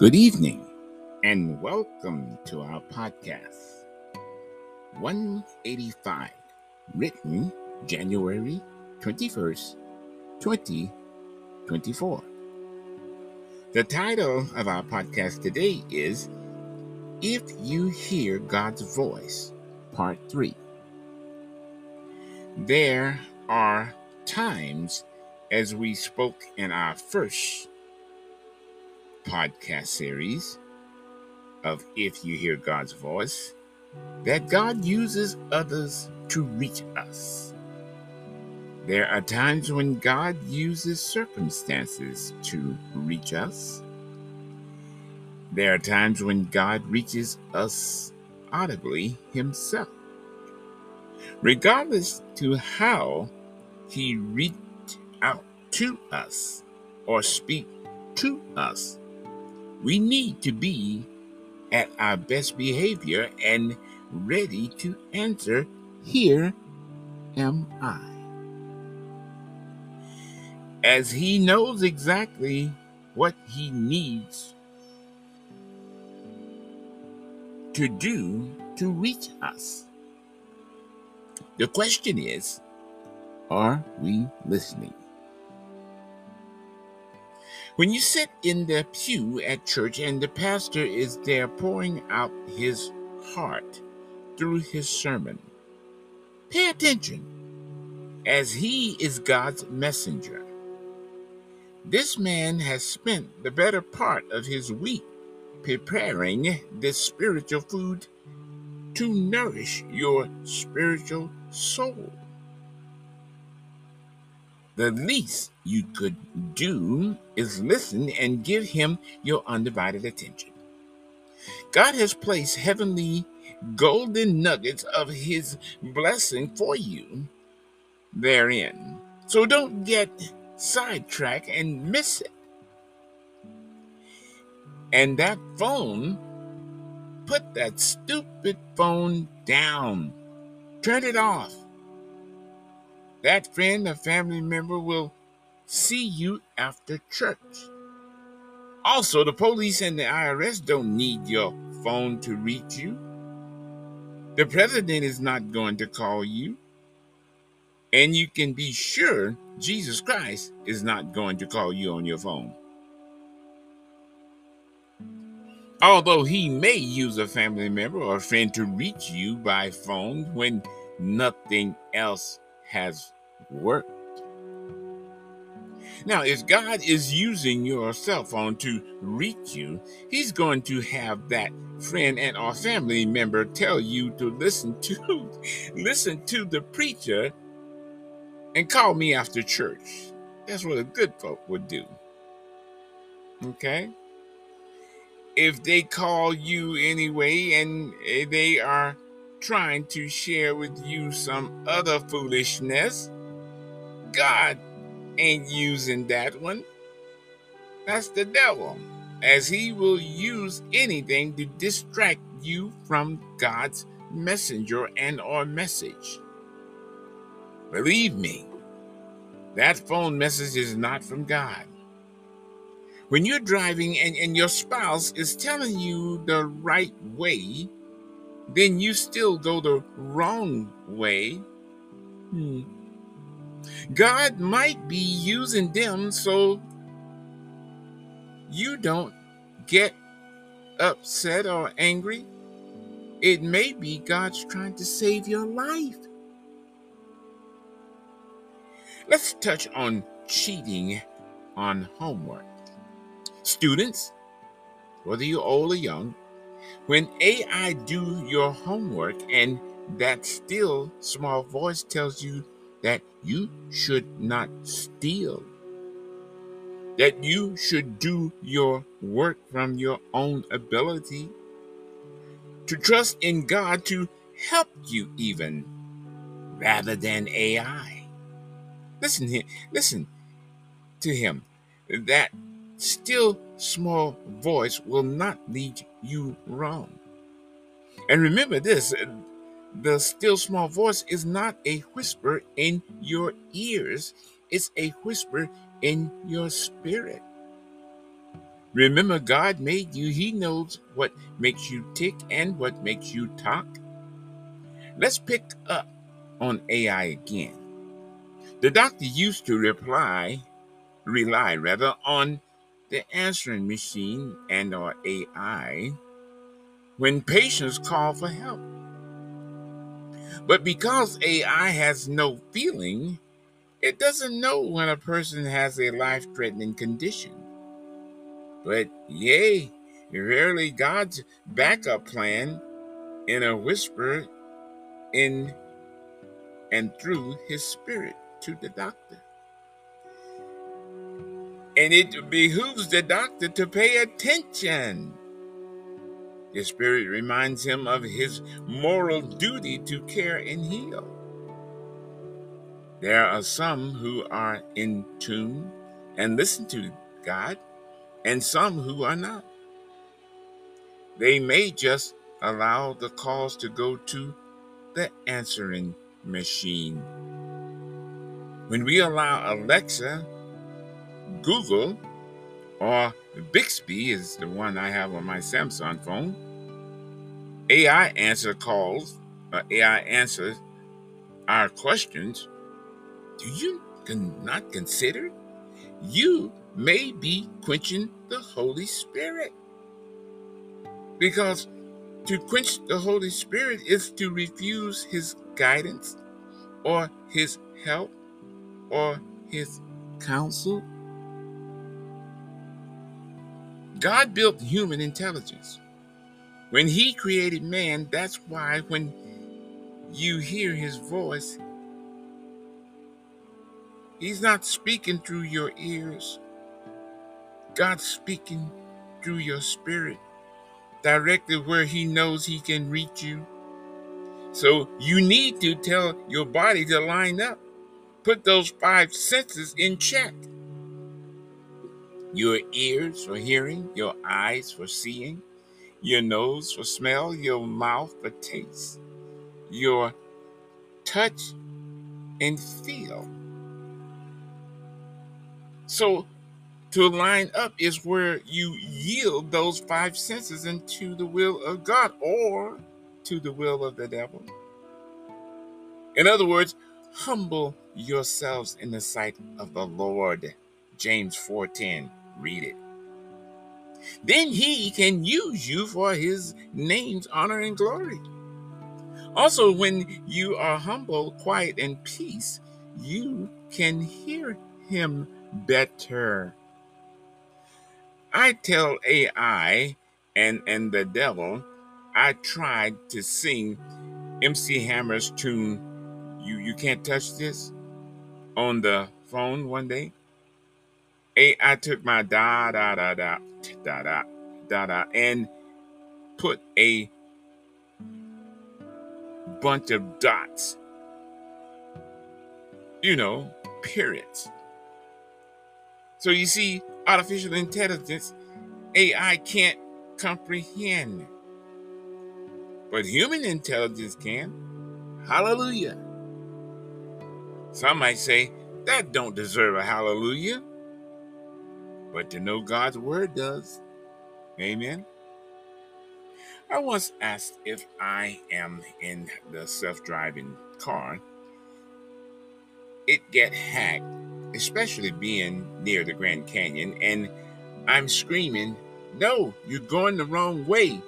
Good evening, and welcome to our podcast 185, written January 21st, 2024. The title of our podcast today is If You Hear God's Voice, Part 3. There are times, as we spoke in our first podcast series of If You Hear God's Voice that God uses others to reach us. There are times when God uses circumstances to reach us. There are times when God reaches us audibly himself. Regardless to how he reached out to us or speak to us, we need to be at our best behavior and ready to answer, Here am I. As he knows exactly what he needs to do to reach us. The question is, are we listening? When you sit in the pew at church and the pastor is there pouring out his heart through his sermon, pay attention as he is God's messenger. This man has spent the better part of his week preparing this spiritual food to nourish your spiritual soul the least you could do is listen and give him your undivided attention. God has placed heavenly golden nuggets of his blessing for you therein. So don't get sidetracked and miss it. And that phone, put that stupid phone down. Turn it off. That friend or family member will see you after church. Also, the police and the IRS don't need your phone to reach you. The president is not going to call you. And you can be sure Jesus Christ is not going to call you on your phone. Although he may use a family member or friend to reach you by phone when nothing else has worked. Now, if God is using your cell phone to reach you, He's going to have that friend and or family member tell you to listen to listen to the preacher and call me after church. That's what a good folk would do. Okay? If they call you anyway and eh, they are trying to share with you some other foolishness, God ain't using that one. That's the devil, as he will use anything to distract you from God's messenger and or message. Believe me, that phone message is not from God. When you're driving and, and your spouse is telling you the right way, then you still go the wrong way. Hmm. God might be using them so you don't get upset or angry. It may be God's trying to save your life. Let's touch on cheating on homework. Students, whether you're old or young, when AI do your homework and that still small voice tells you that you should not steal, that you should do your work from your own ability, to trust in God to help you, even rather than AI. Listen here, listen to him. That still small voice will not lead you wrong. And remember this the still small voice is not a whisper in your ears, it's a whisper in your spirit. Remember, God made you. He knows what makes you tick and what makes you talk. Let's pick up on AI again. The doctor used to reply, rely rather, on the answering machine and or AI when patients call for help. But because AI has no feeling, it doesn't know when a person has a life-threatening condition. But yay, rarely God's backup plan in a whisper in and through his spirit to the doctor. And it behooves the doctor to pay attention. The Spirit reminds him of his moral duty to care and heal. There are some who are in tune and listen to God, and some who are not. They may just allow the calls to go to the answering machine. When we allow Alexa, Google, or Bixby is the one I have on my Samsung phone, AI answer calls, uh, AI answers our questions. Do you not consider you may be quenching the Holy Spirit? Because to quench the Holy Spirit is to refuse his guidance or his help or his counsel. God built human intelligence. When he created man, that's why when you hear his voice, he's not speaking through your ears. God's speaking through your spirit directly where he knows he can reach you. So you need to tell your body to line up. Put those five senses in check. Your ears for hearing, your eyes for seeing, your nose for smell, your mouth for taste, your touch and feel. So to line up is where you yield those five senses into the will of God or to the will of the devil. In other words, humble yourselves in the sight of the Lord. James 4:10. Read it. Then he can use you for his name's honor and glory. Also, when you are humble, quiet, and peace, you can hear him better. I tell AI and, and the devil, I tried to sing MC Hammer's tune, You You Can't Touch This, on the phone one day. I took my da da da da da da da da and put a bunch of dots. You know, periods. So you see, artificial intelligence, AI can't comprehend. But human intelligence can. Hallelujah. Some might say, that don't deserve a hallelujah. But to know God's word does. Amen. I once asked if I am in the self-driving car, it get hacked especially being near the Grand Canyon, and I'm screaming, No, you're going the wrong way.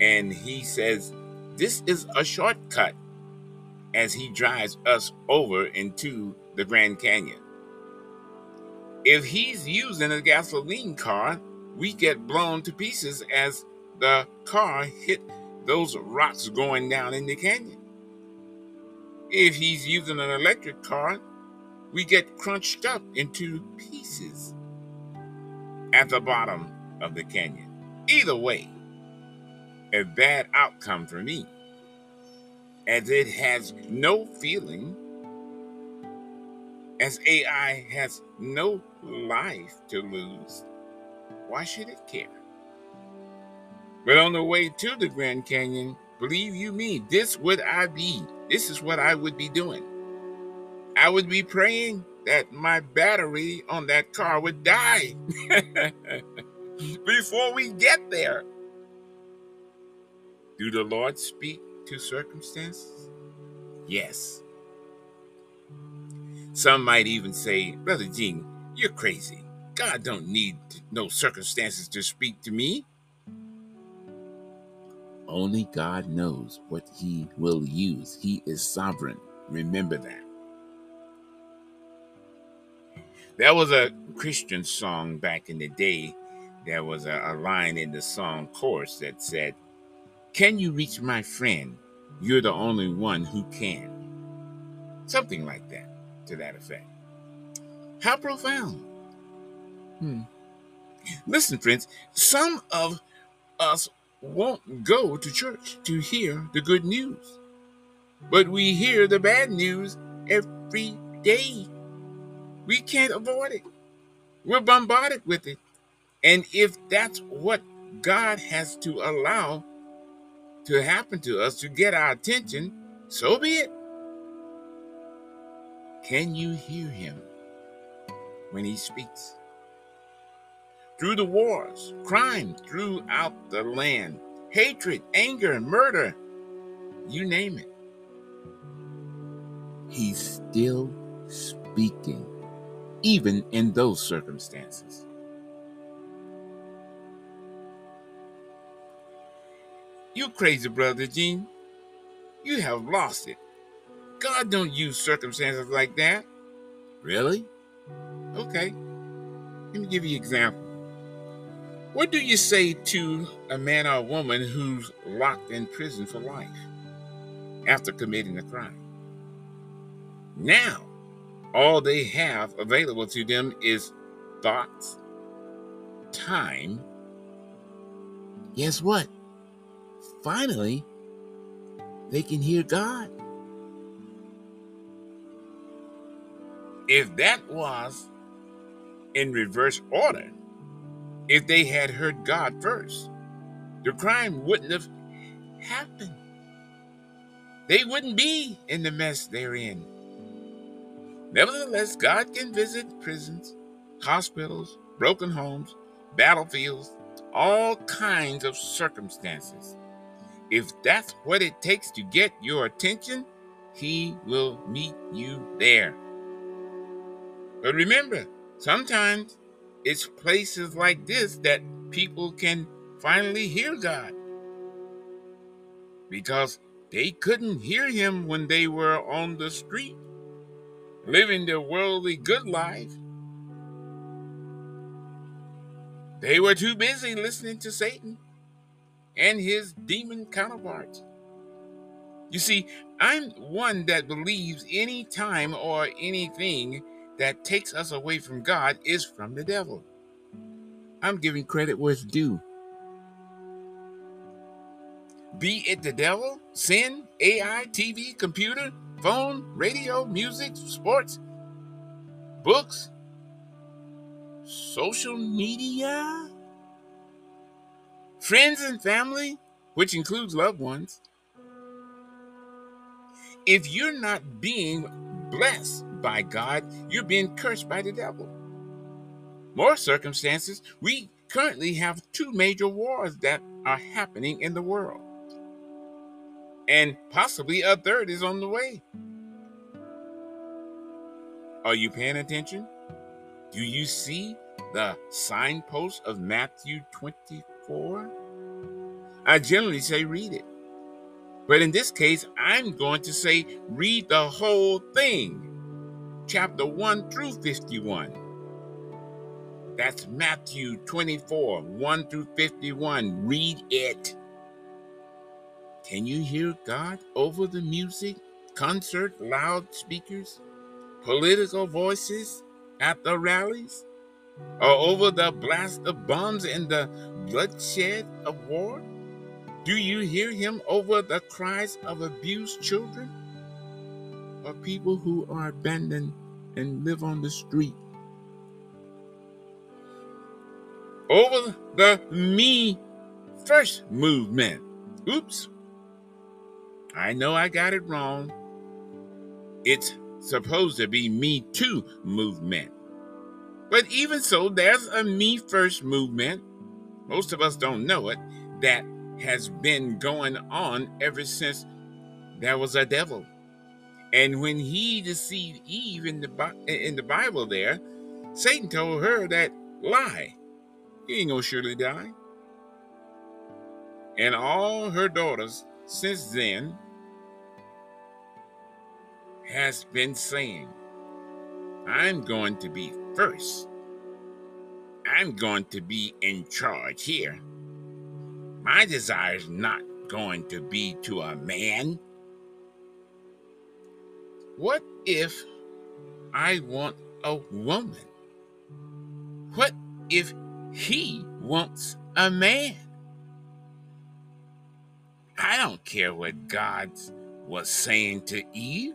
And he says, This is a shortcut as he drives us over into the Grand Canyon. If he's using a gasoline car, we get blown to pieces as the car hit those rocks going down in the canyon. If he's using an electric car, we get crunched up into pieces at the bottom of the canyon. Either way, a bad outcome for me, as it has no feeling, as AI has no life to lose. Why should it care? But on the way to the Grand Canyon, believe you me, this would I be. This is what I would be doing. I would be praying that my battery on that car would die. before we get there. Do the Lord speak to circumstances? Yes. Some might even say, Brother Gene, you're crazy. God don't need no circumstances to speak to me. Only God knows what he will use. He is sovereign. Remember that. There was a Christian song back in the day. There was a, a line in the song chorus that said, Can you reach my friend? You're the only one who can. Something like that, to that effect. How profound. Hmm. Listen, friends, some of us won't go to church to hear the good news, but we hear the bad news every day. We can't avoid it. We're bombarded with it. And if that's what God has to allow to happen to us to get our attention, so be it. Can you hear him when he speaks? Through the wars, crime throughout the land, hatred, anger, murder, you name it. He's still speaking, even in those circumstances. You crazy brother, Gene. You have lost it. God don't use circumstances like that. Really? Okay. Let me give you an example. What do you say to a man or a woman who's locked in prison for life after committing a crime? Now, all they have available to them is thoughts, time. Guess what? finally they can hear God. If that was in reverse order, if they had heard God first, the crime wouldn't have happened. They wouldn't be in the mess they're in. Nevertheless, God can visit prisons, hospitals, broken homes, battlefields, all kinds of circumstances. If that's what it takes to get your attention, He will meet you there. But remember, sometimes it's places like this that people can finally hear God. Because they couldn't hear Him when they were on the street, living their worldly good life. They were too busy listening to Satan and his demon counterparts. You see, I'm one that believes any time or anything that takes us away from God is from the devil. I'm giving credit where it's due. Be it the devil, sin, AI, TV, computer, phone, radio, music, sports, books, social media, friends and family, which includes loved ones, if you're not being blessed by God, you're being cursed by the devil. More circumstances, we currently have two major wars that are happening in the world. And possibly a third is on the way. Are you paying attention? Do you see the signpost of Matthew 24? I generally say read it. But in this case, I'm going to say read the whole thing, chapter 1 through 51. That's Matthew 24, 1 through 51. Read it. Can you hear God over the music, concert, loudspeakers, political voices at the rallies? or over the blast of bombs and the bloodshed of war? Do you hear him over the cries of abused children? Or people who are abandoned and live on the street? Over the me first movement. Oops. I know I got it wrong. It's supposed to be me too movement. But even so, there's a me first movement most of us don't know it, that has been going on ever since there was a devil. And when he deceived Eve in the in the Bible there, Satan told her that lie. You ain't gonna surely die. And all her daughters since then has been saying, I'm going to be first. I'm going to be in charge here. My desire is not going to be to a man. What if I want a woman? What if he wants a man? I don't care what God was saying to Eve.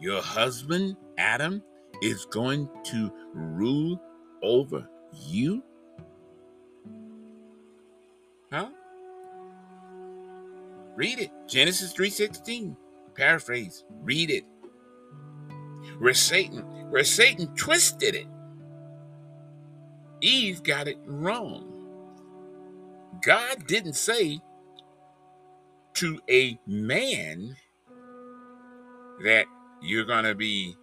Your husband, Adam, is going to rule over you? Huh? Read it. Genesis 3:16. Paraphrase. Read it. Where Satan, where Satan twisted it. Eve got it wrong. God didn't say to a man that you're going to be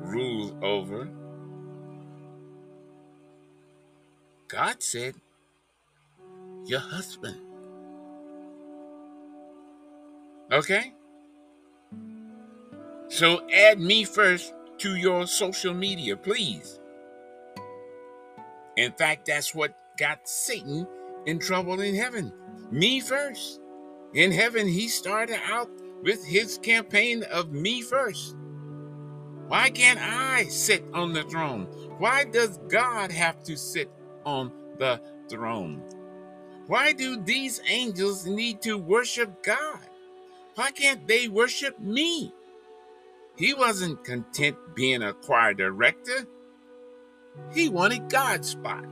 ruled over. God said, your husband. Okay? So add me first to your social media, please. In fact, that's what got Satan in trouble in heaven. Me first. In heaven, he started out with his campaign of me first. Why can't I sit on the throne? Why does God have to sit on the throne? Why do these angels need to worship God? Why can't they worship me? He wasn't content being a choir director. He wanted God's spot.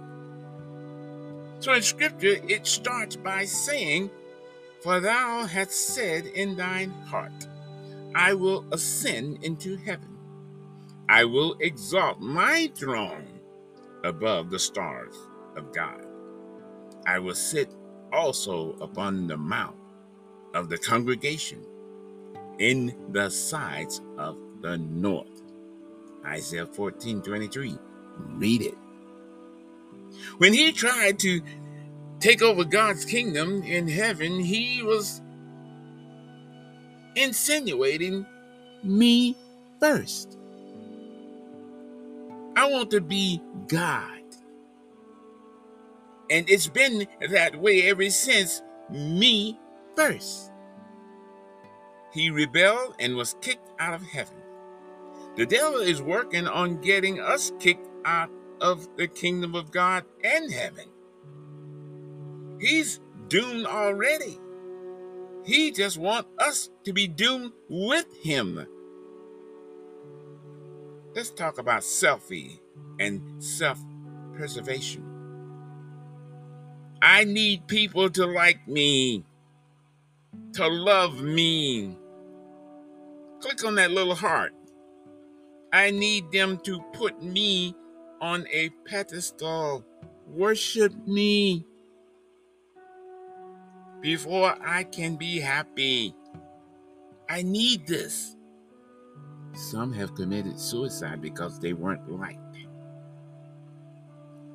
So in scripture, it starts by saying, For thou hast said in thine heart, I will ascend into heaven. I will exalt my throne above the stars of God. I will sit also upon the mount of the congregation in the sides of the north. Isaiah 14 23. Read it. When he tried to take over God's kingdom in heaven, he was insinuating me first. I want to be God. And it's been that way ever since me first. He rebelled and was kicked out of heaven. The devil is working on getting us kicked out of the kingdom of God and heaven. He's doomed already. He just wants us to be doomed with him. Let's talk about selfie and self preservation. I need people to like me, to love me. Click on that little heart. I need them to put me on a pedestal. Worship me before I can be happy. I need this. Some have committed suicide because they weren't liked.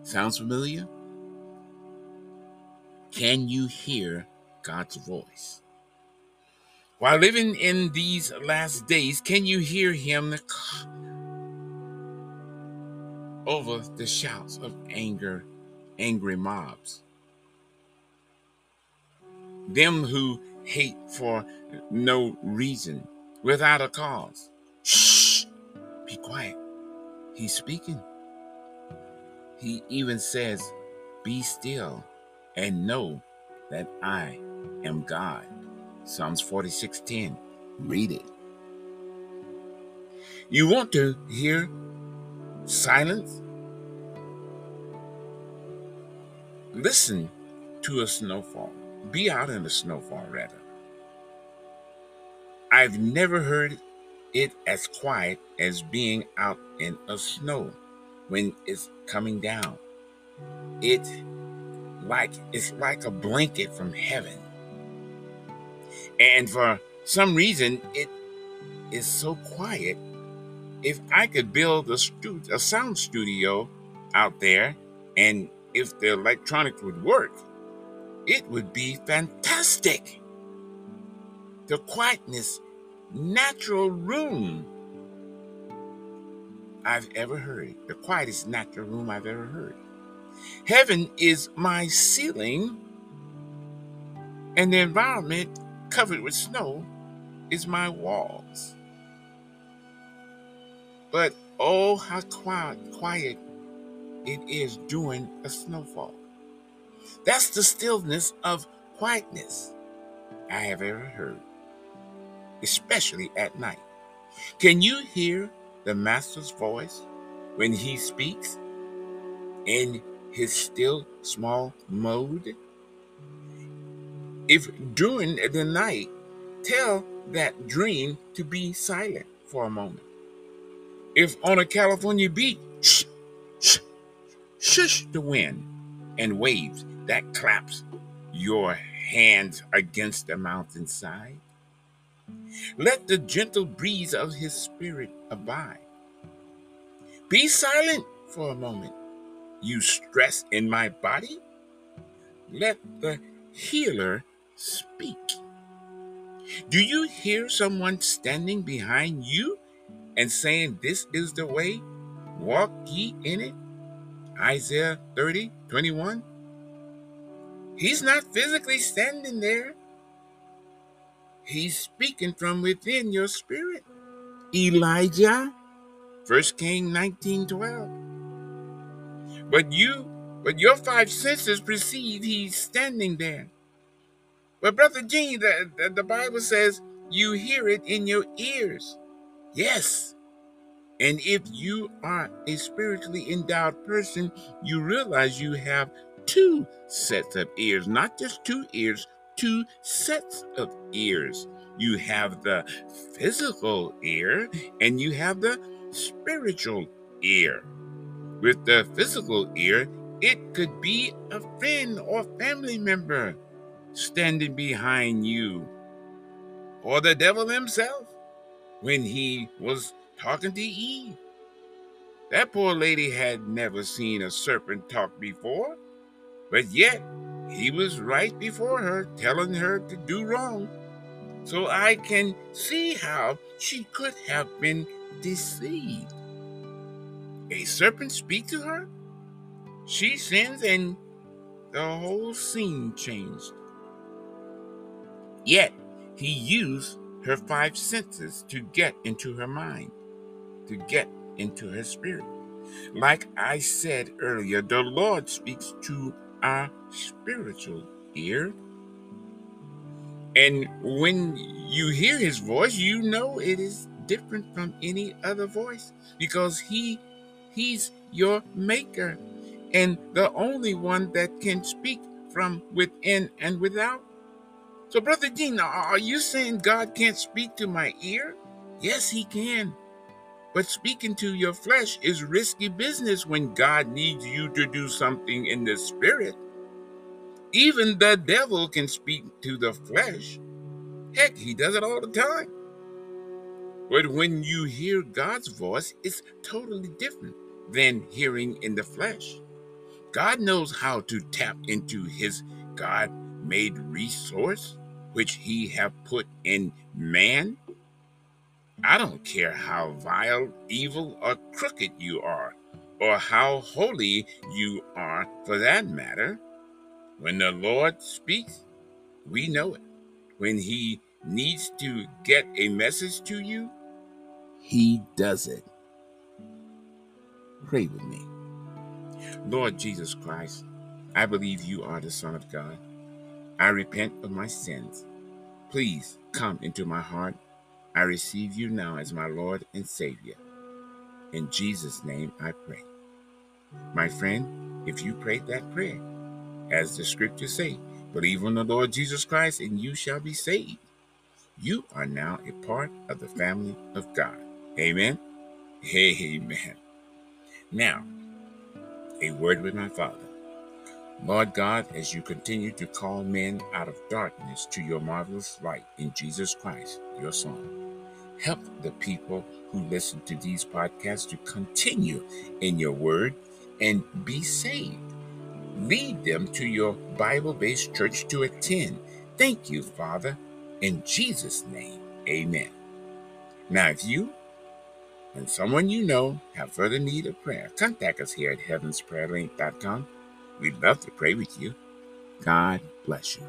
Sounds familiar? Can you hear God's voice? While living in these last days, can you hear Him over the shouts of anger, angry mobs? Them who hate for no reason, without a cause. Shh, be quiet. He's speaking. He even says, Be still and know that I am God. Psalms 46:10. Read it. You want to hear silence? Listen to a snowfall. Be out in the snowfall, rather. I've never heard it as quiet as being out in a snow when it's coming down. it like it's like a blanket from heaven. And for some reason, it is so quiet. If I could build a, stu- a sound studio out there, and if the electronics would work, it would be fantastic. The quietness, natural room I've ever heard. The quietest natural room I've ever heard. Heaven is my ceiling, and the environment covered with snow is my walls. But oh, how quiet, quiet it is during a snowfall. That's the stillness of quietness I have ever heard, especially at night. Can you hear the Master's voice when he speaks in his still small mode? If during the night, tell that dream to be silent for a moment. If on a California beach, shh, shh, shush the wind and waves that claps your hands against the mountainside. Let the gentle breeze of his spirit abide. Be silent for a moment, you stress in my body. Let the healer speak. Do you hear someone standing behind you and saying, This is the way, walk ye in it? Isaiah 30, 21. He's not physically standing there. He's speaking from within your spirit. Elijah, 1 King 19, 12. But you, but your five senses perceive he's standing there. But Brother Gene, the, the, the Bible says you hear it in your ears. Yes. And if you are a spiritually endowed person, you realize you have two sets of ears, not just two ears, two sets of ears. You have the physical ear and you have the spiritual ear. With the physical ear, it could be a friend or family member standing behind you, or the devil himself when he was talking to Eve. That poor lady had never seen a serpent talk before, but yet he was right before her, telling her to do wrong. So I can see how she could have been deceived. A serpent speak to her? She sins and the whole scene changed. Yet he used her five senses to get into her mind, to get into her spirit. Like I said earlier, the Lord speaks to our spiritual ear. And when you hear his voice, you know it is different from any other voice because he he's your maker and the only one that can speak from within and without. So, Brother Gene, are you saying God can't speak to my ear? Yes, He can. But speaking to your flesh is risky business when God needs you to do something in the spirit. Even the devil can speak to the flesh. Heck, he does it all the time. But when you hear God's voice, it's totally different than hearing in the flesh. God knows how to tap into his God made resource which he have put in man? I don't care how vile, evil, or crooked you are, or how holy you are for that matter. When the Lord speaks, we know it. When he needs to get a message to you, he does it. Pray with me. Lord Jesus Christ, I believe you are the Son of God. I repent of my sins. Please come into my heart. I receive you now as my Lord and Savior. In Jesus' name I pray. My friend, if you prayed that prayer, as the scriptures say, believe on the Lord Jesus Christ and you shall be saved. You are now a part of the family of God. Amen. Amen. Now, a word with my Father. Lord God, as you continue to call men out of darkness to your marvelous light in Jesus Christ, your Son, help the people who listen to these podcasts to continue in your word and be saved. Lead them to your Bible based church to attend. Thank you, Father. In Jesus' name, amen. Now, if you and someone you know have further need of prayer, contact us here at heavensprayerlink.com. We'd love to pray with you. God bless you.